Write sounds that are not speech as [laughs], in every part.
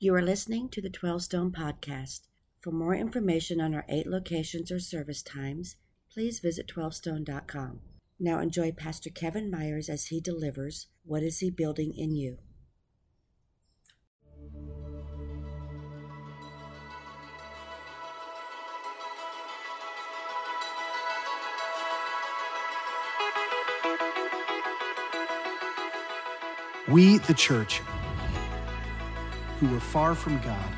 You are listening to the 12 Stone Podcast. For more information on our eight locations or service times, please visit 12stone.com. Now enjoy Pastor Kevin Myers as he delivers What is He Building in You? We, the church, who were far from God,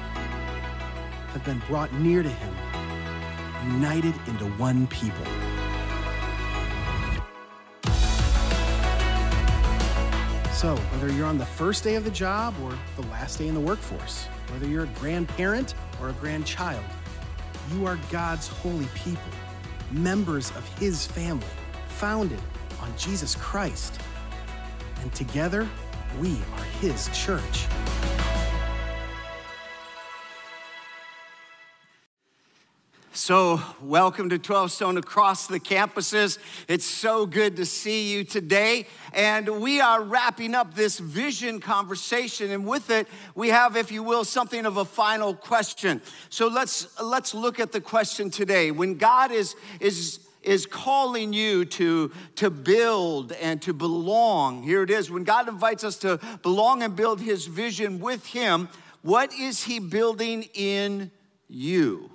have been brought near to Him, united into one people. So, whether you're on the first day of the job or the last day in the workforce, whether you're a grandparent or a grandchild, you are God's holy people, members of His family, founded on Jesus Christ. And together, we are His church. So, welcome to 12 Stone across the campuses. It's so good to see you today. And we are wrapping up this vision conversation. And with it, we have, if you will, something of a final question. So, let's, let's look at the question today. When God is, is is calling you to, to build and to belong. Here it is. When God invites us to belong and build his vision with him, what is he building in you?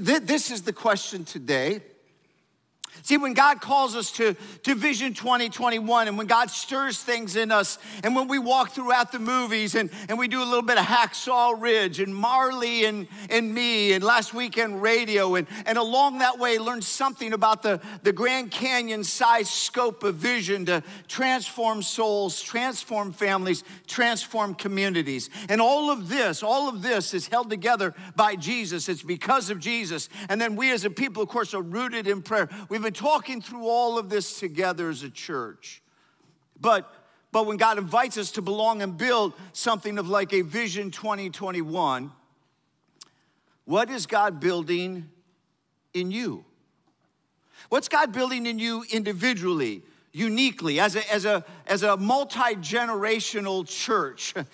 This is the question today. See, when God calls us to, to Vision 2021 and when God stirs things in us, and when we walk throughout the movies and, and we do a little bit of Hacksaw Ridge and Marley and, and me and last weekend radio, and, and along that way learn something about the, the Grand Canyon size scope of vision to transform souls, transform families, transform communities. And all of this, all of this is held together by Jesus. It's because of Jesus. And then we as a people, of course, are rooted in prayer. We've been talking through all of this together as a church. But but when God invites us to belong and build something of like a Vision 2021, what is God building in you? What's God building in you individually, uniquely, as a, as a, as a multi generational church? [laughs]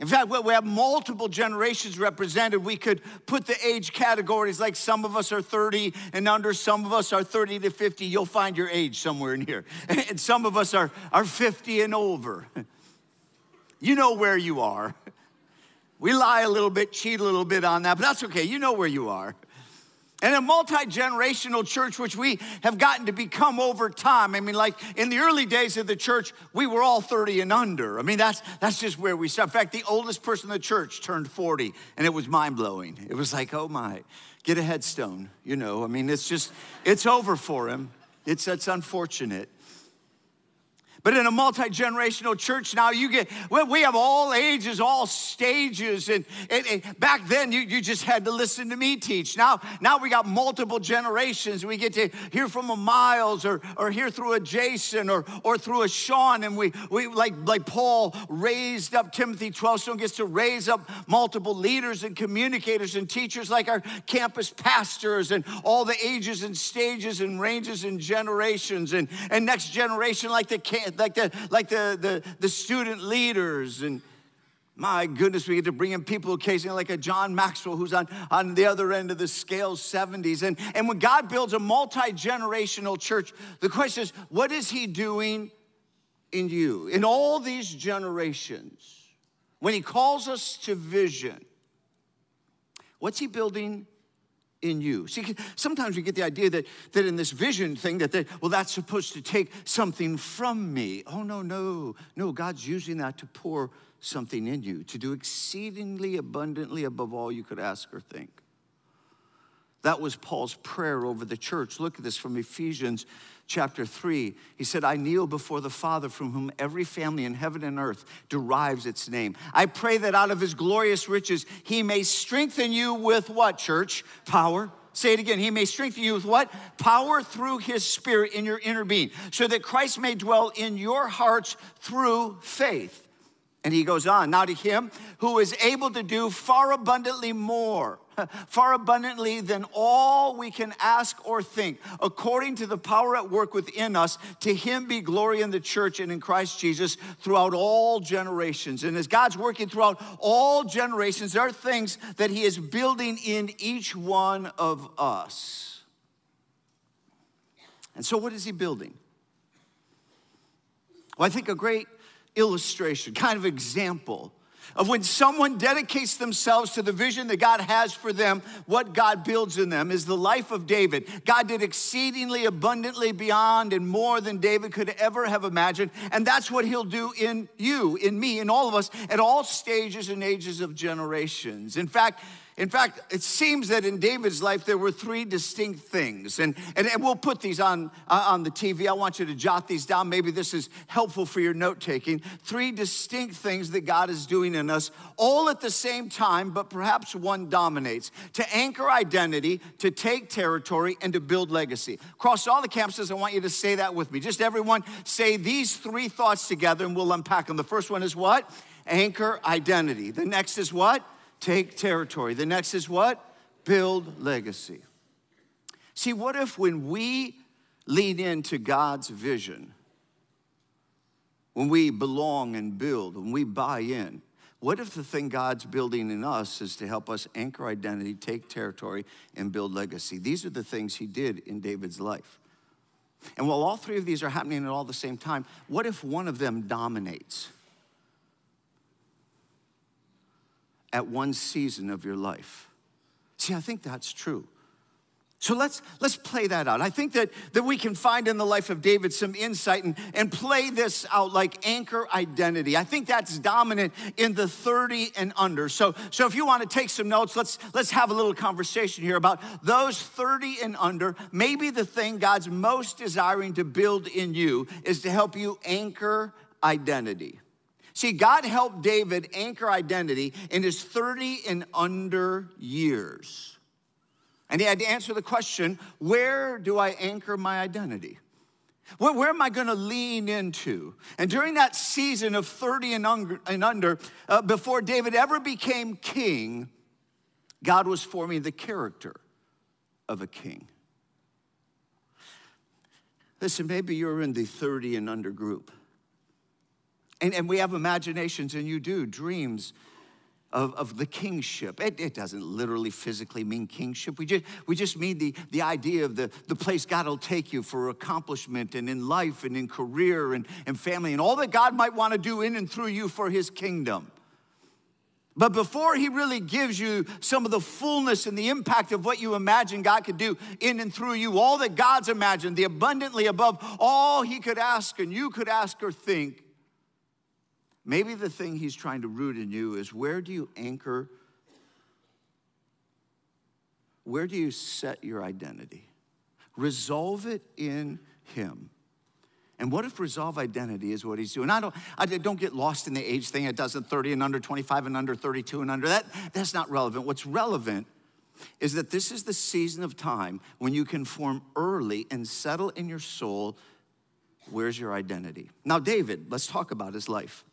In fact, we have multiple generations represented. We could put the age categories like some of us are 30 and under, some of us are 30 to 50. You'll find your age somewhere in here. [laughs] And some of us are, are 50 and over. [laughs] You know where you are. We lie a little bit, cheat a little bit on that, but that's okay. You know where you are. And a multi generational church, which we have gotten to become over time. I mean, like in the early days of the church, we were all 30 and under. I mean, that's, that's just where we start. In fact, the oldest person in the church turned 40, and it was mind blowing. It was like, oh my, get a headstone. You know, I mean, it's just, it's over for him. It's, it's unfortunate. But in a multi generational church now, you get, we have all ages, all stages. And, and, and, back then, you, you just had to listen to me teach. Now, now we got multiple generations. We get to hear from a Miles or, or hear through a Jason or, or through a Sean. And we, we like, like Paul raised up Timothy 12 Stone gets to raise up multiple leaders and communicators and teachers like our campus pastors and all the ages and stages and ranges and generations. And, and next generation, like the like the like the, the, the student leaders and my goodness, we get to bring in people occasionally like a John Maxwell who's on, on the other end of the scale, 70s. And, and when God builds a multi generational church, the question is, what is He doing in you? In all these generations, when He calls us to vision, what's He building in you. See, sometimes we get the idea that, that in this vision thing that, they, well, that's supposed to take something from me. Oh, no, no. No, God's using that to pour something in you, to do exceedingly abundantly above all you could ask or think. That was Paul's prayer over the church. Look at this from Ephesians chapter 3. He said, I kneel before the Father from whom every family in heaven and earth derives its name. I pray that out of his glorious riches he may strengthen you with what, church? Power. Say it again. He may strengthen you with what? Power through his spirit in your inner being, so that Christ may dwell in your hearts through faith. And he goes on, now to him who is able to do far abundantly more [laughs] far abundantly than all we can ask or think, according to the power at work within us. To him be glory in the church and in Christ Jesus throughout all generations. And as God's working throughout all generations, there are things that he is building in each one of us. And so, what is he building? Well, I think a great illustration, kind of example of when someone dedicates themselves to the vision that God has for them, what God builds in them is the life of David. God did exceedingly abundantly beyond and more than David could ever have imagined. And that's what he'll do in you, in me, in all of us at all stages and ages of generations. In fact, in fact, it seems that in David's life there were three distinct things. And, and, and we'll put these on, uh, on the TV. I want you to jot these down. Maybe this is helpful for your note taking. Three distinct things that God is doing in us, all at the same time, but perhaps one dominates to anchor identity, to take territory, and to build legacy. Across all the campuses, I want you to say that with me. Just everyone say these three thoughts together and we'll unpack them. The first one is what? Anchor identity. The next is what? Take territory. The next is what? Build legacy. See, what if when we lean into God's vision, when we belong and build, when we buy in, what if the thing God's building in us is to help us anchor identity, take territory, and build legacy? These are the things he did in David's life. And while all three of these are happening at all the same time, what if one of them dominates? At one season of your life. See, I think that's true. So let's let's play that out. I think that, that we can find in the life of David some insight and, and play this out like anchor identity. I think that's dominant in the 30 and under. So, so if you want to take some notes, let's let's have a little conversation here about those 30 and under. Maybe the thing God's most desiring to build in you is to help you anchor identity. See, God helped David anchor identity in his 30 and under years. And he had to answer the question where do I anchor my identity? Where, where am I going to lean into? And during that season of 30 and under, and under uh, before David ever became king, God was forming the character of a king. Listen, maybe you're in the 30 and under group. And, and we have imaginations, and you do, dreams of, of the kingship. It, it, doesn't literally physically mean kingship. We just, we just mean the, the idea of the, the place God will take you for accomplishment and in life and in career and, and family and all that God might want to do in and through you for his kingdom. But before he really gives you some of the fullness and the impact of what you imagine God could do in and through you, all that God's imagined, the abundantly above all he could ask and you could ask or think, Maybe the thing he's trying to root in you is where do you anchor? Where do you set your identity? Resolve it in him. And what if resolve identity is what he's doing? I don't, I don't get lost in the age thing. It doesn't 30 and under, 25 and under, 32 and under. That, that's not relevant. What's relevant is that this is the season of time when you can form early and settle in your soul where's your identity. Now, David, let's talk about his life.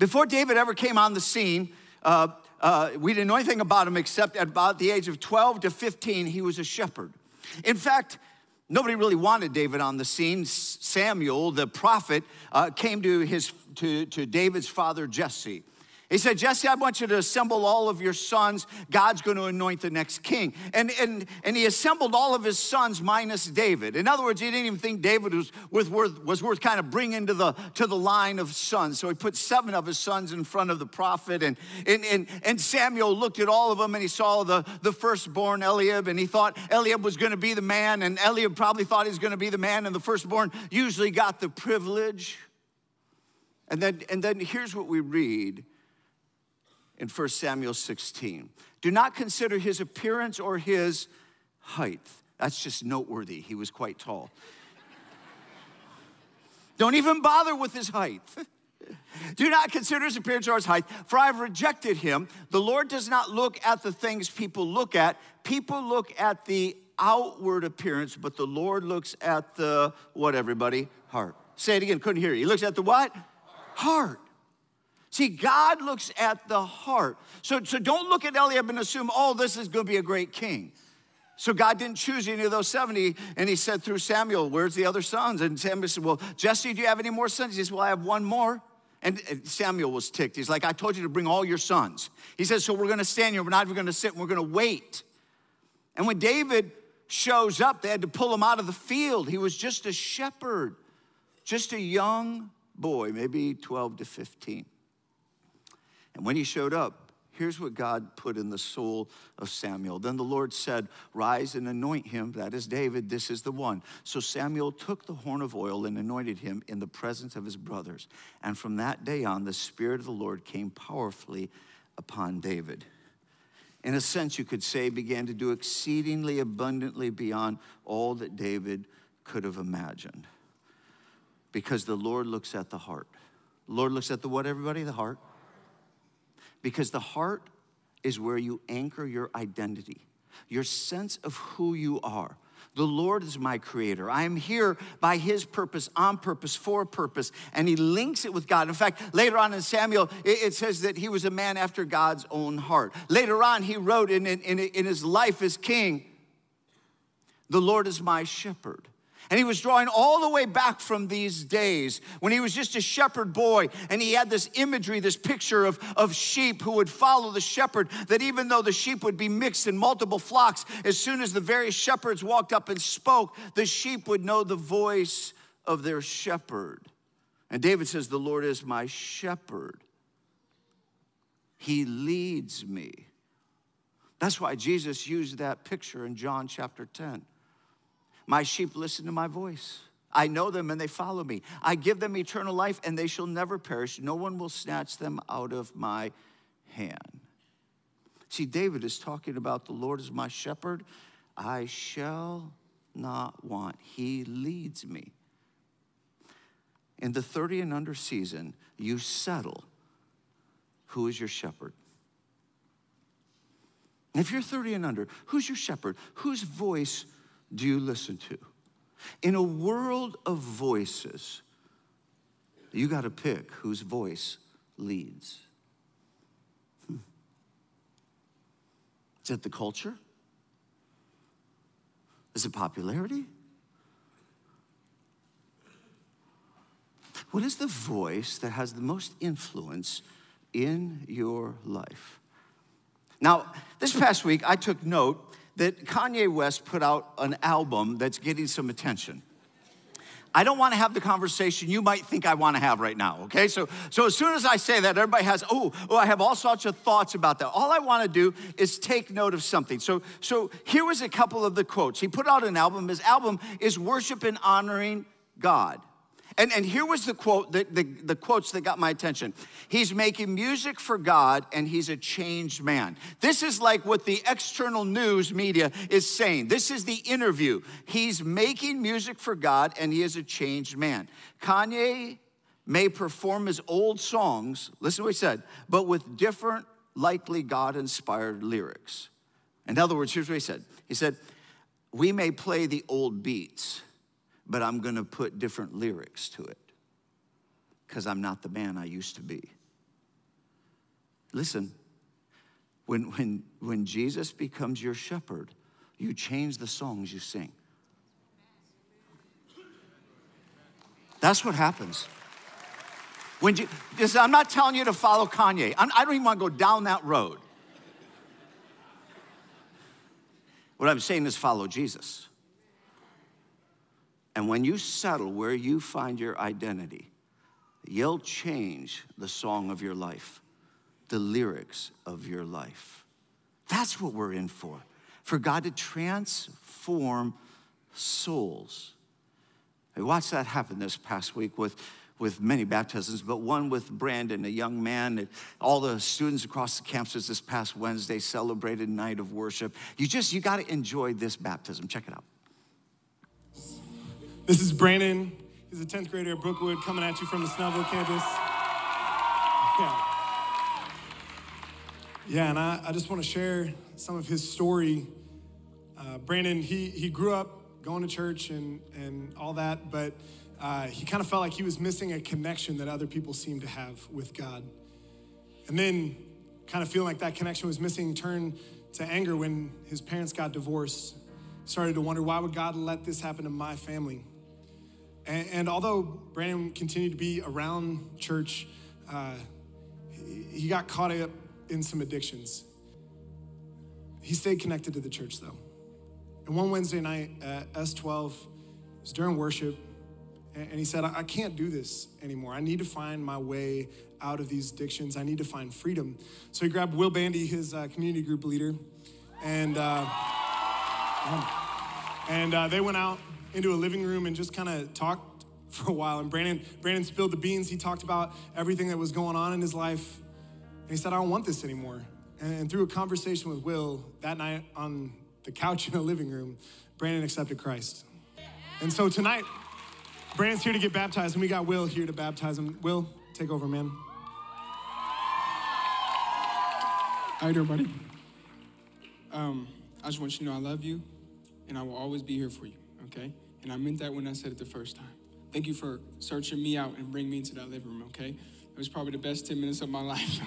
Before David ever came on the scene, uh, uh, we didn't know anything about him except at about the age of 12 to 15, he was a shepherd. In fact, nobody really wanted David on the scene. Samuel, the prophet, uh, came to, his, to, to David's father, Jesse. He said, Jesse, I want you to assemble all of your sons. God's going to anoint the next king. And, and, and he assembled all of his sons minus David. In other words, he didn't even think David was worth, was worth kind of bringing to the, to the line of sons. So he put seven of his sons in front of the prophet. And, and, and, and Samuel looked at all of them and he saw the, the firstborn Eliab and he thought Eliab was going to be the man. And Eliab probably thought he was going to be the man. And the firstborn usually got the privilege. And then, and then here's what we read in 1 Samuel 16. Do not consider his appearance or his height. That's just noteworthy. He was quite tall. Don't even bother with his height. Do not consider his appearance or his height, for I have rejected him. The Lord does not look at the things people look at. People look at the outward appearance, but the Lord looks at the what, everybody? Heart. Say it again, couldn't hear you. He looks at the what? Heart. See, God looks at the heart. So, so don't look at Eliab and assume, oh, this is going to be a great king. So God didn't choose any of those 70. And he said through Samuel, Where's the other sons? And Samuel said, Well, Jesse, do you have any more sons? He says, Well, I have one more. And Samuel was ticked. He's like, I told you to bring all your sons. He says, So we're going to stand here. We're not even going to sit. We're going to wait. And when David shows up, they had to pull him out of the field. He was just a shepherd, just a young boy, maybe 12 to 15. And when he showed up, Here's what God put in the soul of Samuel. Then the Lord said, Rise and anoint him. That is David. This is the one. So Samuel took the horn of oil and anointed him in the presence of his brothers. And from that day on, the Spirit of the Lord came powerfully upon David. In a sense, you could say, began to do exceedingly abundantly beyond all that David could have imagined. Because the Lord looks at the heart. The Lord looks at the what, everybody? The heart because the heart is where you anchor your identity, your sense of who you are. The Lord is my creator. I am here by his purpose, on purpose, for purpose. And he links it with God. In fact, later on in Samuel, it says that he was a man after God's own heart. Later on, he wrote in, in, in his life as king, The Lord is my shepherd. And he was drawing all the way back from these days when he was just a shepherd boy and he had this imagery, this picture of, of sheep who would follow the shepherd. That even though the sheep would be mixed in multiple flocks, as soon as the various shepherds walked up and spoke, the sheep would know the voice of their shepherd. And David says, The Lord is my shepherd, he leads me. That's why Jesus used that picture in John chapter 10. My sheep listen to my voice. I know them and they follow me. I give them eternal life and they shall never perish. No one will snatch them out of my hand. See, David is talking about the Lord is my shepherd. I shall not want. He leads me. In the 30 and under season, you settle who is your shepherd. if you're 30 and under, who's your shepherd? Whose voice do you listen to? In a world of voices, you got to pick whose voice leads. Hmm. Is it the culture? Is it popularity? What is the voice that has the most influence in your life? Now, this past week, I took note that Kanye West put out an album that's getting some attention. I don't want to have the conversation you might think I want to have right now, okay? So, so as soon as I say that, everybody has, oh, oh, I have all sorts of thoughts about that. All I want to do is take note of something. So, so here was a couple of the quotes. He put out an album. His album is Worship and Honoring God. And, and here was the quote, the, the, the, quotes that got my attention. He's making music for God and he's a changed man. This is like what the external news media is saying. This is the interview. He's making music for God and he is a changed man. Kanye may perform his old songs, listen to what he said, but with different, likely God inspired lyrics. In other words, here's what he said He said, We may play the old beats but I'm gonna put different lyrics to it because I'm not the man I used to be. Listen, when, when, when Jesus becomes your shepherd, you change the songs you sing. That's what happens. When you, I'm not telling you to follow Kanye. I'm, I do not even want to go down that road. What I'm saying is follow Jesus. And when you settle where you find your identity, you'll change the song of your life, the lyrics of your life. That's what we're in for, for God to transform souls. I watched that happen this past week with, with many baptisms, but one with Brandon, a young man. All the students across the campuses this past Wednesday celebrated night of worship. You just, you got to enjoy this baptism. Check it out. This is Brandon. He's a 10th grader at Brookwood coming at you from the Snellville campus. Yeah. Yeah, and I, I just want to share some of his story. Uh, Brandon, he, he grew up going to church and, and all that, but uh, he kind of felt like he was missing a connection that other people seemed to have with God. And then, kind of feeling like that connection was missing, turned to anger when his parents got divorced. Started to wonder why would God let this happen to my family? And, and although Brandon continued to be around church, uh, he, he got caught up in some addictions. He stayed connected to the church though. And one Wednesday night at S12, it was during worship, and he said, I can't do this anymore. I need to find my way out of these addictions. I need to find freedom. So he grabbed Will Bandy, his uh, community group leader, and uh, and uh, they went out into a living room and just kind of talked for a while. And Brandon Brandon spilled the beans. He talked about everything that was going on in his life, and he said, "I don't want this anymore." And through a conversation with Will that night on the couch in the living room, Brandon accepted Christ. And so tonight, Brandon's here to get baptized, and we got Will here to baptize him. Will, take over, man. How you doing, buddy? Um, I just want you to know I love you, and I will always be here for you, okay? And I meant that when I said it the first time. Thank you for searching me out and bringing me into that living room, okay? It was probably the best 10 minutes of my [laughs] life.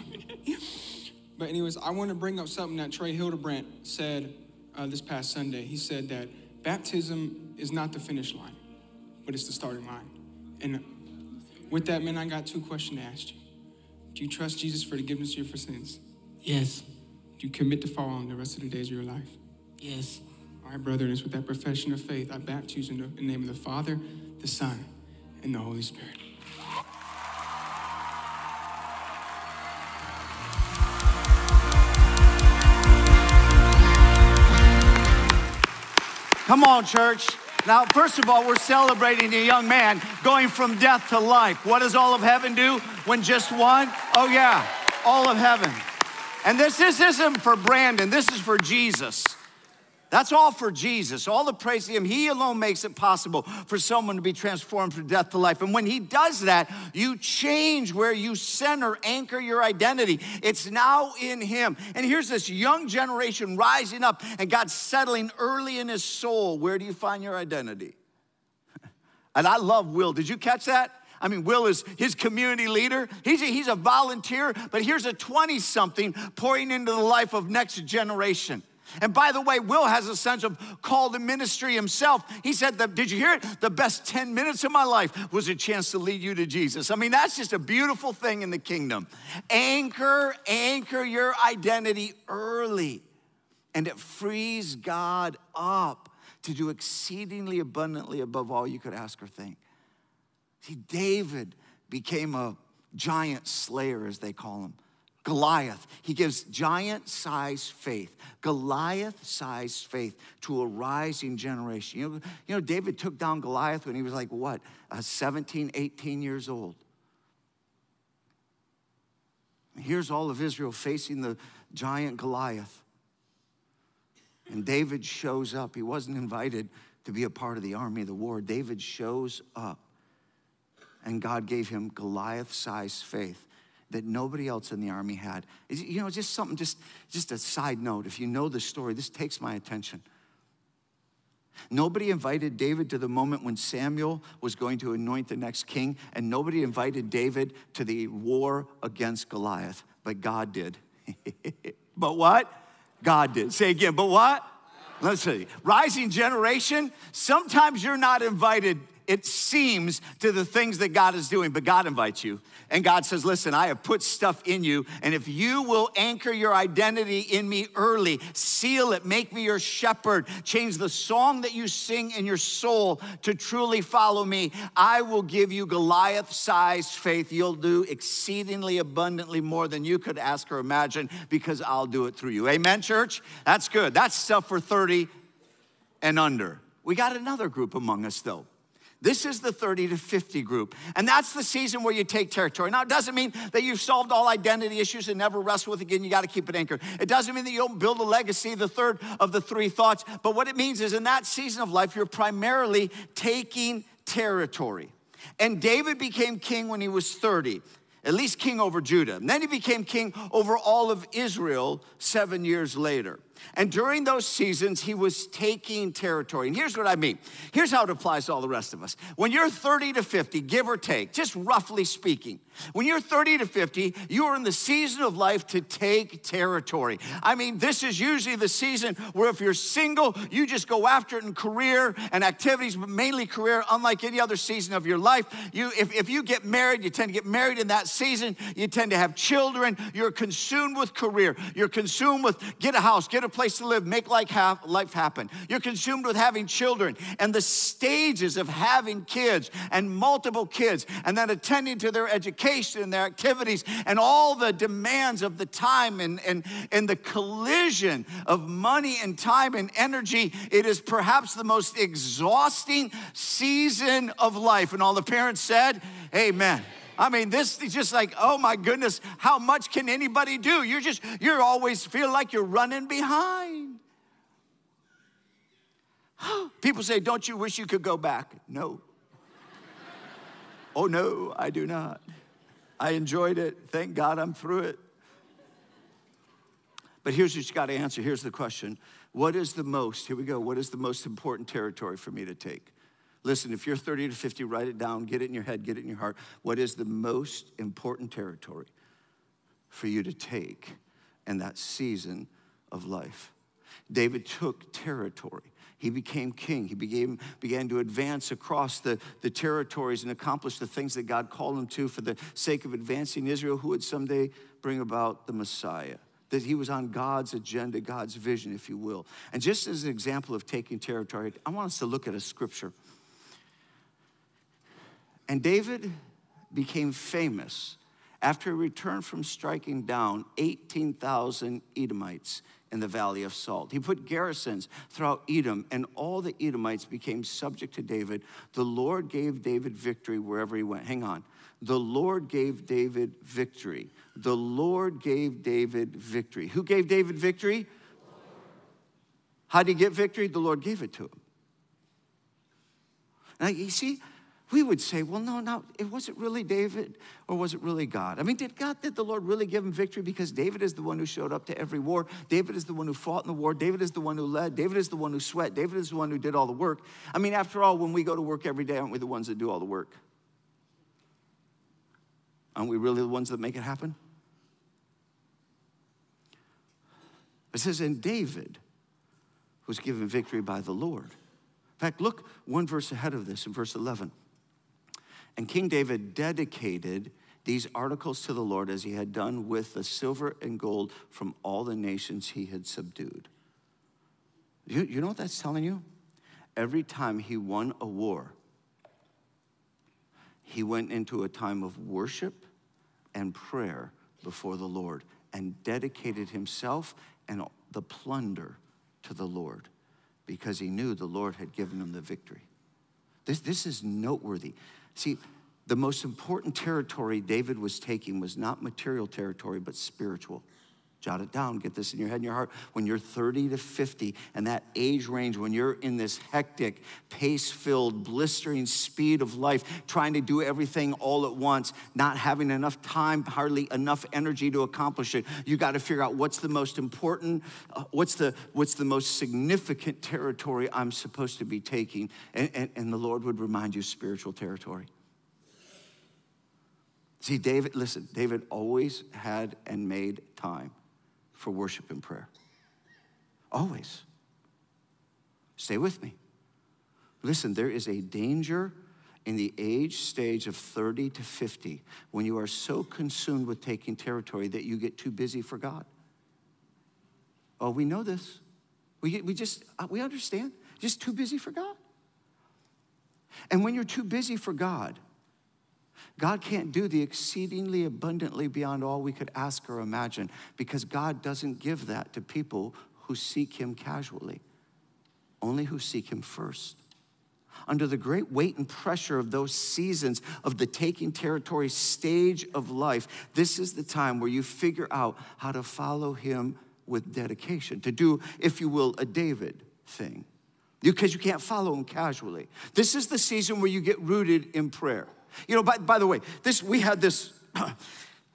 but anyways, I want to bring up something that Trey Hildebrandt said uh, this past Sunday. He said that baptism is not the finish line, but it's the starting line. And with that, man, I got two questions to ask you. Do you trust Jesus for forgiveness of your sins? Yes. Do you commit to following the rest of the days of your life? Yes. All right, brother, and it's with that profession of faith I baptize you in the name of the Father, the Son, and the Holy Spirit. Come on, church. Now, first of all, we're celebrating a young man going from death to life. What does all of heaven do when just one? Oh, yeah, all of heaven. And this, this isn't for Brandon, this is for Jesus. That's all for Jesus. All the praise to Him. He alone makes it possible for someone to be transformed from death to life. And when He does that, you change where you center, anchor your identity. It's now in Him. And here's this young generation rising up and God settling early in His soul. Where do you find your identity? [laughs] And I love Will. Did you catch that? I mean, Will is his community leader. He's a, he's a volunteer, but here's a 20 something pouring into the life of next generation. And by the way, Will has a sense of call to ministry himself. He said, that, Did you hear it? The best 10 minutes of my life was a chance to lead you to Jesus. I mean, that's just a beautiful thing in the kingdom. Anchor, anchor your identity early, and it frees God up to do exceedingly abundantly above all you could ask or think. See, David became a giant slayer, as they call him. Goliath. He gives giant size faith, Goliath size faith to a rising generation. You know, you know, David took down Goliath when he was like, what, uh, 17, 18 years old. Here's all of Israel facing the giant Goliath. And David shows up. He wasn't invited to be a part of the army of the war. David shows up. And God gave him Goliath sized faith that nobody else in the army had. You know, just something, just, just a side note. If you know the story, this takes my attention. Nobody invited David to the moment when Samuel was going to anoint the next king, and nobody invited David to the war against Goliath, but God did. [laughs] but what? God did. Say again, but what? Let's see. Rising generation, sometimes you're not invited it seems to the things that God is doing, but God invites you. And God says, Listen, I have put stuff in you, and if you will anchor your identity in me early, seal it, make me your shepherd, change the song that you sing in your soul to truly follow me, I will give you Goliath sized faith. You'll do exceedingly abundantly more than you could ask or imagine because I'll do it through you. Amen, church? That's good. That's stuff for 30 and under. We got another group among us, though. This is the 30 to 50 group. And that's the season where you take territory. Now, it doesn't mean that you've solved all identity issues and never wrestle with again. You got to keep it anchored. It doesn't mean that you don't build a legacy, the third of the three thoughts. But what it means is in that season of life, you're primarily taking territory. And David became king when he was 30 at least king over Judah. And then he became king over all of Israel seven years later. And during those seasons, he was taking territory. And here's what I mean here's how it applies to all the rest of us. When you're 30 to 50, give or take, just roughly speaking, when you're 30 to 50, you are in the season of life to take territory. I mean, this is usually the season where if you're single, you just go after it in career and activities, but mainly career, unlike any other season of your life. You, if, if you get married, you tend to get married in that season. You tend to have children. You're consumed with career. You're consumed with get a house, get a place to live, make like life happen. You're consumed with having children and the stages of having kids and multiple kids and then attending to their education education and their activities and all the demands of the time and, and, and the collision of money and time and energy, it is perhaps the most exhausting season of life. And all the parents said, Amen. I mean, this is just like, oh my goodness, how much can anybody do? You're just, you're always feel like you're running behind. [gasps] People say, don't you wish you could go back? No. oh no, I do not. I enjoyed it. Thank God I'm through it. But here's what you got to answer. Here's the question What is the most, here we go, what is the most important territory for me to take? Listen, if you're 30 to 50, write it down, get it in your head, get it in your heart. What is the most important territory for you to take in that season of life? David took territory. He became king. He began, began to advance across the, the territories and accomplish the things that God called him to for the sake of advancing Israel, who would someday bring about the Messiah. That he was on God's agenda, God's vision, if you will. And just as an example of taking territory, I want us to look at a scripture. And David became famous after he returned from striking down 18,000 Edomites in the Valley of Salt. He put garrisons throughout Edom, and all the Edomites became subject to David. The Lord gave David victory wherever he went. Hang on. The Lord gave David victory. The Lord gave David victory. Who gave David victory? How did he get victory? The Lord gave it to him. Now, you see, we would say, well, no, no, it wasn't really David or was it really God? I mean, did God, did the Lord really give him victory? Because David is the one who showed up to every war. David is the one who fought in the war. David is the one who led. David is the one who sweat. David is the one who did all the work. I mean, after all, when we go to work every day, aren't we the ones that do all the work? Aren't we really the ones that make it happen? It says, and David was given victory by the Lord. In fact, look one verse ahead of this in verse 11. And King David dedicated these articles to the Lord as he had done with the silver and gold from all the nations he had subdued. You, you know what that's telling you? Every time he won a war, he went into a time of worship and prayer before the Lord and dedicated himself and the plunder to the Lord because he knew the Lord had given him the victory. This, this is noteworthy. See, the most important territory David was taking was not material territory, but spiritual. Jot it down, get this in your head and your heart. When you're 30 to 50 and that age range, when you're in this hectic, pace filled, blistering speed of life, trying to do everything all at once, not having enough time, hardly enough energy to accomplish it, you got to figure out what's the most important, uh, what's, the, what's the most significant territory I'm supposed to be taking. And, and, and the Lord would remind you spiritual territory. See, David, listen, David always had and made time for worship and prayer. Always. Stay with me. Listen, there is a danger in the age stage of 30 to 50 when you are so consumed with taking territory that you get too busy for God. Oh, we know this. We, we just, uh, we understand. Just too busy for God. And when you're too busy for God, God can't do the exceedingly abundantly beyond all we could ask or imagine because God doesn't give that to people who seek Him casually, only who seek Him first. Under the great weight and pressure of those seasons of the taking territory stage of life, this is the time where you figure out how to follow Him with dedication, to do, if you will, a David thing. Because you, can't follow Him casually. This is the season where you get rooted in prayer. You know, by, by the way, this we had this [clears throat]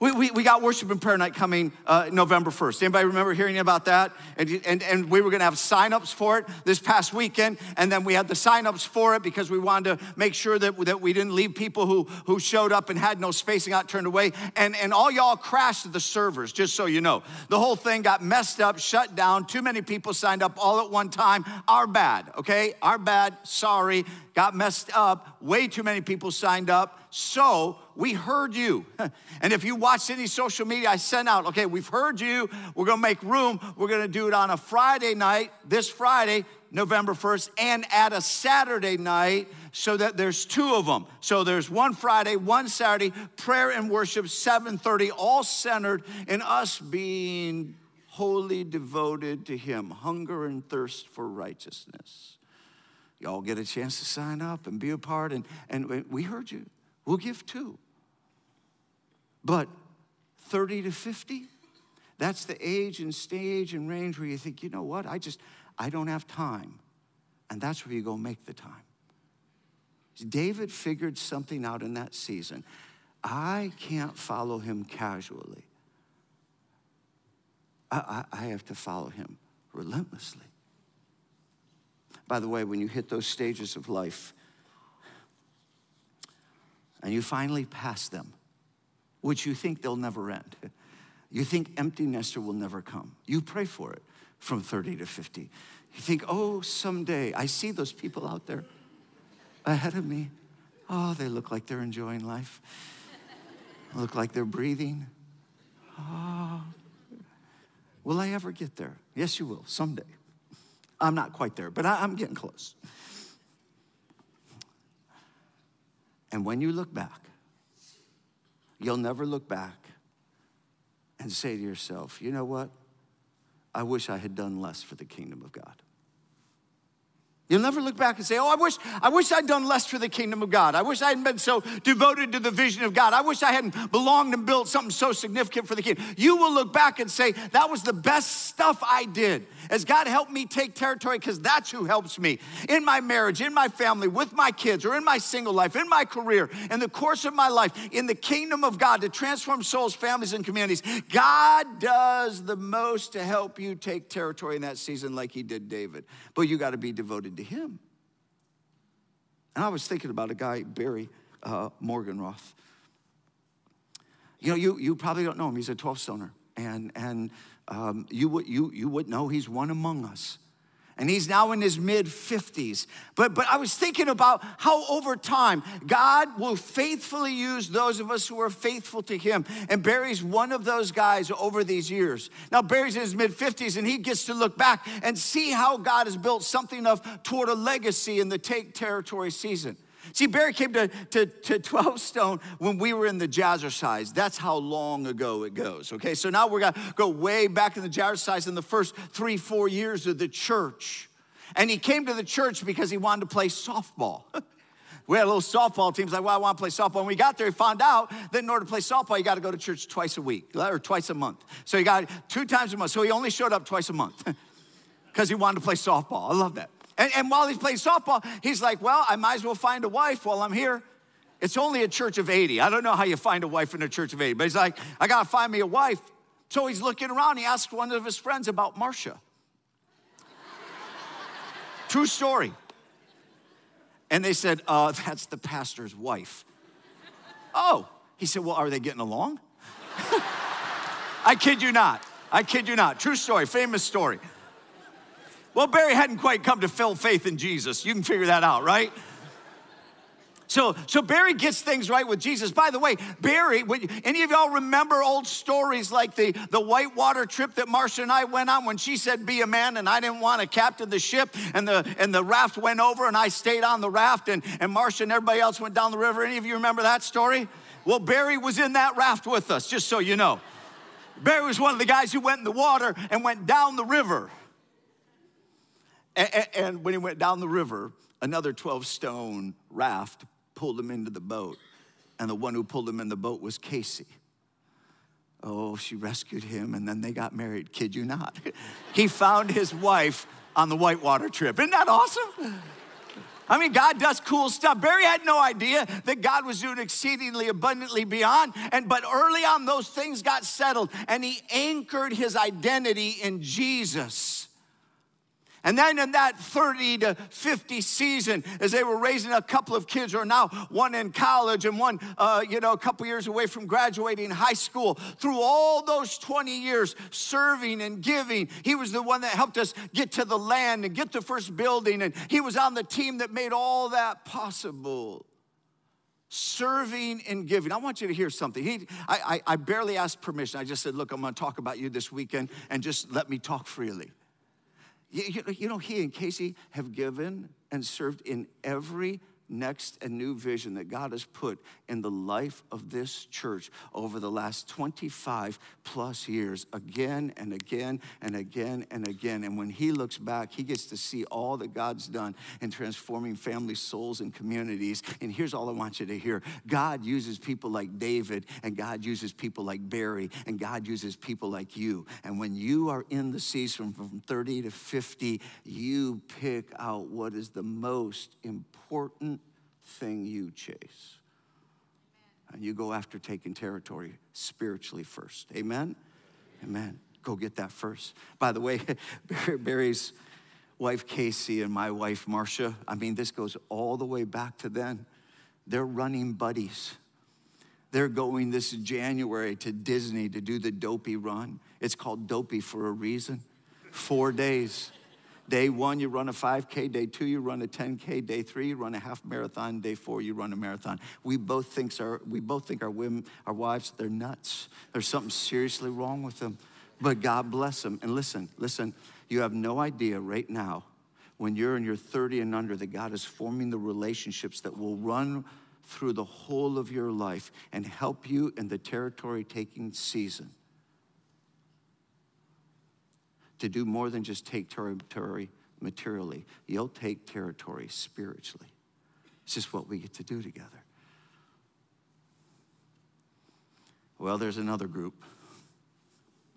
We, we, we got worship and prayer night coming uh, November 1st. Anybody remember hearing about that? And, and, and we were going to have signups for it this past weekend. And then we had the signups for it because we wanted to make sure that, that we didn't leave people who, who showed up and had no space and got turned away. And, and all y'all crashed the servers, just so you know. The whole thing got messed up, shut down. Too many people signed up all at one time. Our bad, okay? Our bad. Sorry. Got messed up. Way too many people signed up. So we heard you. [laughs] And if you watched any social media, I sent out, okay, we've heard you. We're gonna make room. We're gonna do it on a Friday night, this Friday, November 1st, and at a Saturday night so that there's two of them. So there's one Friday, one Saturday, prayer and worship, 7:30, all centered in us being wholly devoted to Him, hunger and thirst for righteousness. Y'all get a chance to sign up and be a part, and, and we heard you. We'll give two. But 30 to 50, that's the age and stage and range where you think, you know what, I just, I don't have time. And that's where you go make the time. David figured something out in that season. I can't follow him casually. I, I, I have to follow him relentlessly. By the way, when you hit those stages of life and you finally pass them, which you think they'll never end. You think empty nester will never come. You pray for it from 30 to 50. You think, oh, someday, I see those people out there ahead of me. Oh, they look like they're enjoying life. look like they're breathing. Oh. Will I ever get there? Yes, you will, someday. I'm not quite there, but I, am getting close. And when you look back, You'll never look back and say to yourself, you know what? I wish I had done less for the kingdom of God. You'll never look back and say, Oh, I wish, I wish I'd done less for the kingdom of God. I wish I hadn't been so devoted to the vision of God. I wish I hadn't belonged and built something so significant for the kingdom. You will look back and say, That was the best stuff I did. As God helped me take territory, because that's who helps me in my marriage, in my family, with my kids, or in my single life, in my career, in the course of my life, in the kingdom of God to transform souls, families, and communities. God does the most to help you take territory in that season, like He did David. But you got to be devoted to Him. And I was thinking about a guy, Barry uh, Morgenroth. You know, you, you probably don't know him. He's a 12 stoner. And, and um, you, would, you, you would know he's one among us and he's now in his mid 50s. But, but I was thinking about how over time God will faithfully use those of us who are faithful to him. And Barry's one of those guys over these years. Now, Barry's in his mid 50s and he gets to look back and see how God has built something of toward a legacy in the take territory season. See, Barry came to, to, to [laughs] 12 Stone when we were in the jazzercise. That's how long ago it goes, okay? So now we're gonna go way back in the jazzercise in the first three, four years of the church. And he came to the church because he wanted to play softball. [laughs] we had a little softball team. He's like, well, I want to play softball. When we got there, he found out that in order to play softball, you got to go to church twice a week or twice a month. So he got two times a month. So he only showed up twice a month [laughs] because he wanted to play softball. I love that. And, and while he's playing softball, he's like, Well, I might as well find a wife while I'm here. It's only a church of 80. I don't know how you find a wife in a church of 80, but he's like, I got to find me a wife. So he's looking around. He asked one of his friends about Marcia. [laughs] True story. And they said, uh, That's the pastor's wife. oh, he said, Well, are they getting along? [laughs] I kid you not. I kid you not. True story, famous story. Well, Barry hadn't quite come to full faith in Jesus. You can figure that out, right? So, so Barry gets things right with Jesus. By the way, Barry, any of y'all remember old stories like the, the whitewater trip that Marcia and I went on when she said, be a man, and I didn't want to captain the ship, and the, and the raft went over, and I stayed on the raft, and, and Marcia and everybody else went down the river. Any of you remember that story? Well, Barry was in that raft with us, just so you know. Barry was one of the guys who went in the water and went down the river. And, and when he went down the river, another 12 stone raft pulled him into the boat. And the one who pulled him in the boat was Casey. Oh, she rescued him and then they got married. Kid you not. [laughs] he found his wife on the whitewater trip. Isn't that awesome? I mean, God does cool stuff. Barry had no idea that God was doing exceedingly abundantly beyond. And but early on, those things got settled, and he anchored his identity in Jesus. And then in that 30 to 50 season, as they were raising a couple of kids, or now one in college and one, uh, you know, a couple years away from graduating high school, through all those 20 years serving and giving, he was the one that helped us get to the land and get the first building. And he was on the team that made all that possible serving and giving. I want you to hear something. He, I, I, I barely asked permission. I just said, Look, I'm going to talk about you this weekend and just let me talk freely. You, you know, he and Casey have given and served in every next and new vision that God has put in the life of this church over the last 25 plus years, again and again and again and again. And when he looks back, he gets to see all that God's done in transforming families, souls, and communities. And here's all I want you to hear God uses people like David, and God uses people like Barry, and God uses people like you. And when you are in the season from 30 to 50, you pick out what is the most important thing you chase. And you go after taking territory spiritually first. Amen? Amen. Go get that first. By the way, [laughs] Barry's wife Casey and my wife Marcia, I mean, this goes all the way back to then. They're running buddies. They're going this January to Disney to do the Dopey run. It's called Dopey for a reason. Four days. Day one, you run a 5K. Day two, you run a 10K. Day three, you run a half marathon. Day four, you run a marathon. We both think our, we both think our women, our wives, they're nuts. There's something seriously wrong with them. But God bless them. And listen, listen, you have no idea right now when you're in your 30 and under that God is forming the relationships that will run through the whole of your life and help you in the territory taking season to do more than just take territory materially. You'll take territory spiritually. It's just what we get to do together. Well, there's another group.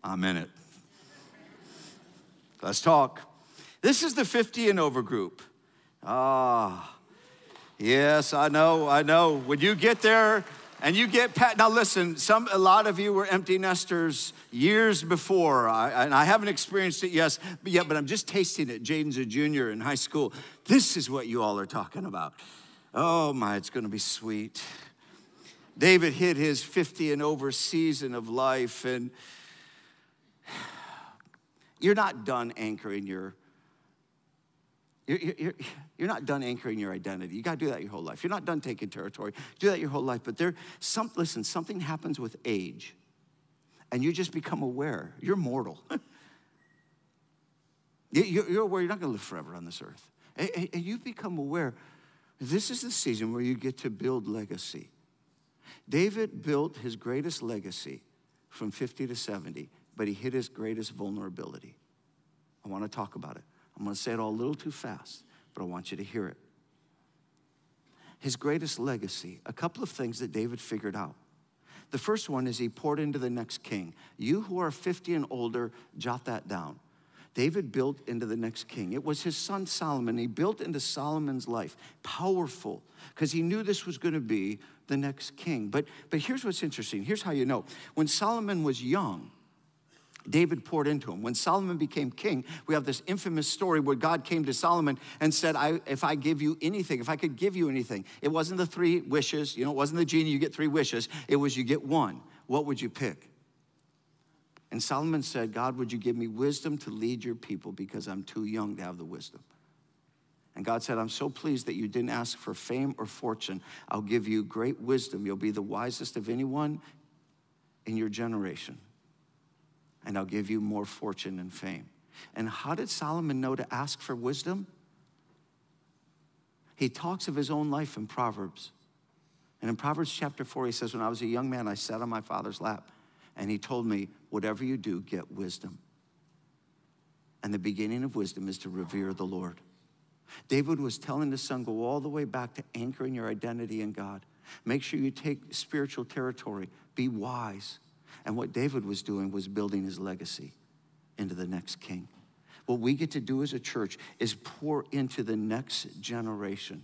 I'm in it. Let's talk. This is the 50 and over group. Ah, yes, I know, I know. When you get there, and you get pat. Now listen, some a lot of you were empty nesters years before, I, and I haven't experienced it yet, but yet, but I'm just tasting it. Jaden's a junior in high school. This is what you all are talking about. Oh my, it's going to be sweet. David hit his 50 and over season of life, and [sighs] you're not done anchoring your you're, you're, you're, not done anchoring your identity. You got to do that your whole life. You're not done taking territory. Do that your whole life. But there, some, listen, something happens with age, and you just become aware. You're mortal. [laughs] you're aware you're not going to live forever on this earth. And you become aware this is the season where you get to build legacy. David built his greatest legacy from 50 to 70, but he hit his greatest vulnerability. I want to talk about it. I'm going to say it all a little too fast, but I want you to hear it. His greatest legacy, a couple of things that David figured out. The first one is he poured into the next king. You who are 50 and older, jot that down. David built into the next king. It was his son Solomon. He built into Solomon's life. Powerful, because he knew this was going to be the next king. But, but here's what's interesting. Here's how you know. When Solomon was young, David poured into him. When Solomon became king, we have this infamous story where God came to Solomon and said, I, If I give you anything, if I could give you anything, it wasn't the three wishes, you know, it wasn't the genie, you get three wishes, it was you get one. What would you pick? And Solomon said, God, would you give me wisdom to lead your people because I'm too young to have the wisdom? And God said, I'm so pleased that you didn't ask for fame or fortune. I'll give you great wisdom. You'll be the wisest of anyone in your generation and I'll give you more fortune and fame. And how did Solomon know to ask for wisdom? He talks of his own life in Proverbs. And in Proverbs chapter 4, he says, When I was a young man, I sat on my father's lap, and he told me, Whatever you do, get wisdom. And the beginning of wisdom is to revere the Lord. David was telling his son, Go all the way back to anchoring your identity in God. Make sure you take spiritual territory, be wise. And what David was doing was building his legacy into the next king. what we get to do as a church is pour into the next generation.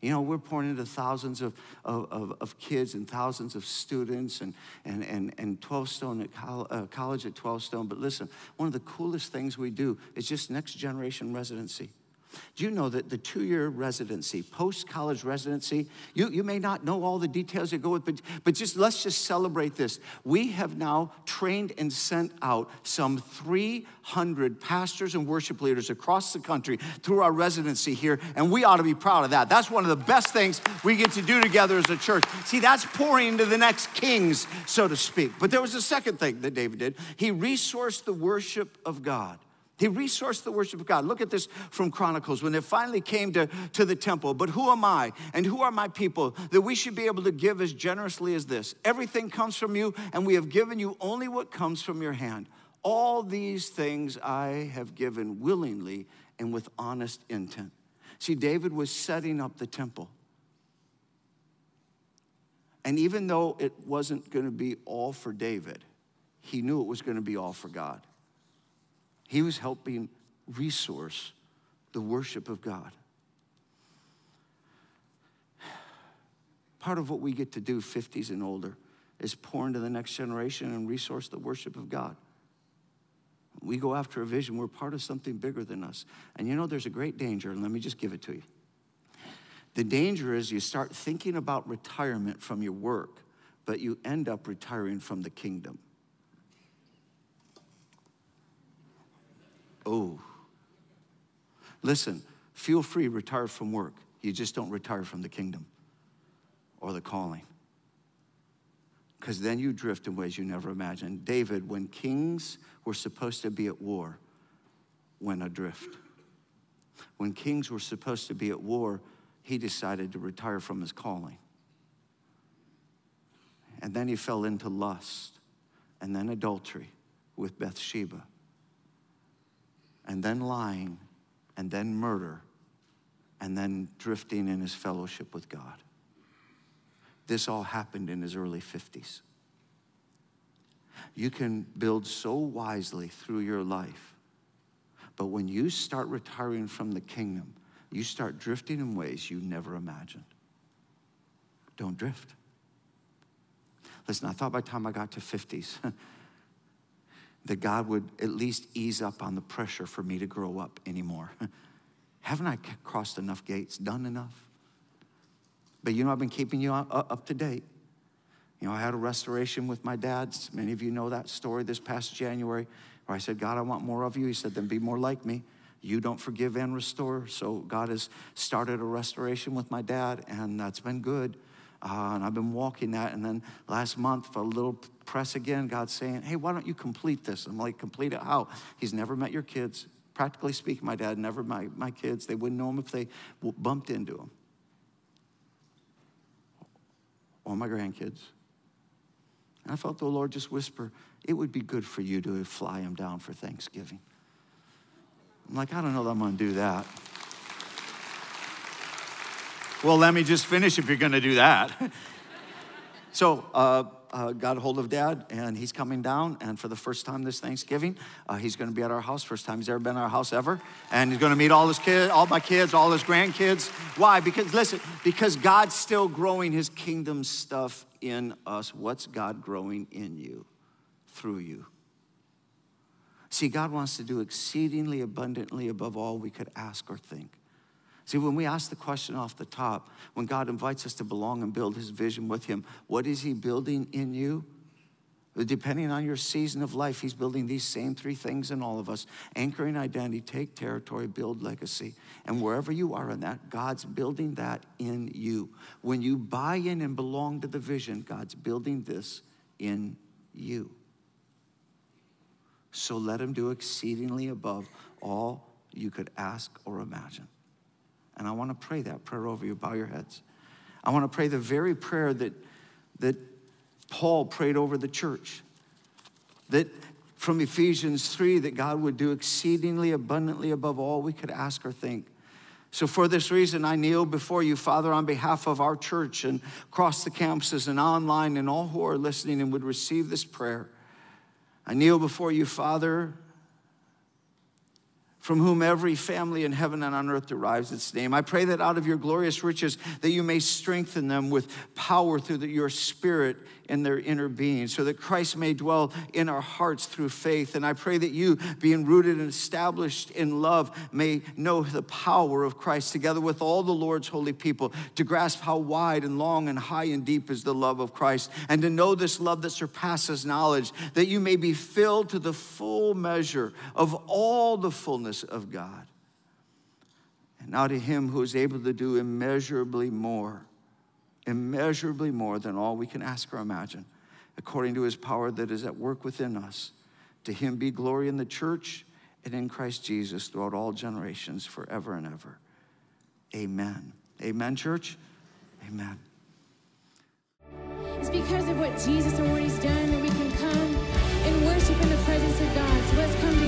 You know, we're pouring into thousands of, of, of, kids and thousands of students and, and, and, and 12 Stone at col- uh, college at 12 Stone. But listen, one of the coolest things we do is just next generation residency. Do you know that the two year residency, post college residency, you, you may not know all the details that go with, but, but just let's just celebrate this. We have now trained and sent out some 300 pastors and worship leaders across the country through our residency here, and we ought to be proud of that. That's one of the best things we get to do together as a church. See, that's pouring into the next kings, so to speak. But there was a second thing that David did he resourced the worship of God. He resourced the worship of God. Look at this from Chronicles when they finally came to, to the temple. But who am I and who are my people that we should be able to give as generously as this? Everything comes from you, and we have given you only what comes from your hand. All these things I have given willingly and with honest intent. See, David was setting up the temple. And even though it wasn't going to be all for David, he knew it was going to be all for God. He was helping resource the worship of God. Part of what we get to do, 50s and older, is pour into the next generation and resource the worship of God. We go after a vision, we're part of something bigger than us. And you know, there's a great danger, and let me just give it to you. The danger is you start thinking about retirement from your work, but you end up retiring from the kingdom. Oh. Listen, feel free, retire from work. You just don't retire from the kingdom or the calling. Because then you drift in ways you never imagined. David, when kings were supposed to be at war, went adrift. When kings were supposed to be at war, he decided to retire from his calling. And then he fell into lust and then adultery with Bathsheba and then lying, and then murder, and then drifting in his fellowship with God. This all happened in his early 50s. You can build so wisely through your life, but when you start retiring from the kingdom, you start drifting in ways you never imagined. Don't drift. Listen, I thought by the time I got to 50s, [laughs] that God would at least ease up on the pressure for me to grow up anymore. [laughs] Haven't I crossed enough gates, done enough? But you know, I've been keeping you up to date. You know, I had a restoration with my dad. Many of you know that story this past January, where I said, God, I want more of you. He said, then be more like me. You don't forgive and restore. So God has started a restoration with my dad, and that's been good. Uh, and I've been walking that. And then last month, for a little press again, God's saying, Hey, why don't you complete this? I'm like, Complete it how? He's never met your kids. Practically speaking, my dad never my, my kids. They wouldn't know him if they bumped into him. Or my grandkids. And I felt the Lord just whisper, It would be good for you to fly him down for Thanksgiving. I'm like, I don't know that I'm going to do that. Well, let me just finish if you're going to do that. [laughs] so, uh, uh, got a hold of dad, and he's coming down. And for the first time this Thanksgiving, uh, he's going to be at our house. First time he's ever been at our house ever. And he's going to meet all his kids, all my kids, all his grandkids. Why? Because listen, because God's still growing His kingdom stuff in us. What's God growing in you, through you? See, God wants to do exceedingly abundantly above all we could ask or think. See, when we ask the question off the top, when God invites us to belong and build his vision with him, what is he building in you? Depending on your season of life, he's building these same three things in all of us anchoring identity, take territory, build legacy. And wherever you are in that, God's building that in you. When you buy in and belong to the vision, God's building this in you. So let him do exceedingly above all you could ask or imagine. And I want to pray that prayer over you. Bow your heads. I want to pray the very prayer that, that Paul prayed over the church. That from Ephesians 3, that God would do exceedingly abundantly above all we could ask or think. So, for this reason, I kneel before you, Father, on behalf of our church and across the campuses and online and all who are listening and would receive this prayer. I kneel before you, Father, from whom every family in heaven and on earth derives its name. I pray that out of your glorious riches that you may strengthen them with power through the, your spirit in their inner being, so that Christ may dwell in our hearts through faith. And I pray that you, being rooted and established in love, may know the power of Christ together with all the Lord's holy people to grasp how wide and long and high and deep is the love of Christ, and to know this love that surpasses knowledge, that you may be filled to the full measure of all the fullness of God. And now to him who is able to do immeasurably more, immeasurably more than all we can ask or imagine, according to his power that is at work within us. To him be glory in the church and in Christ Jesus throughout all generations, forever and ever. Amen. Amen, church? Amen. It's because of what Jesus and what he's done that we can come and worship in the presence of God. So let's come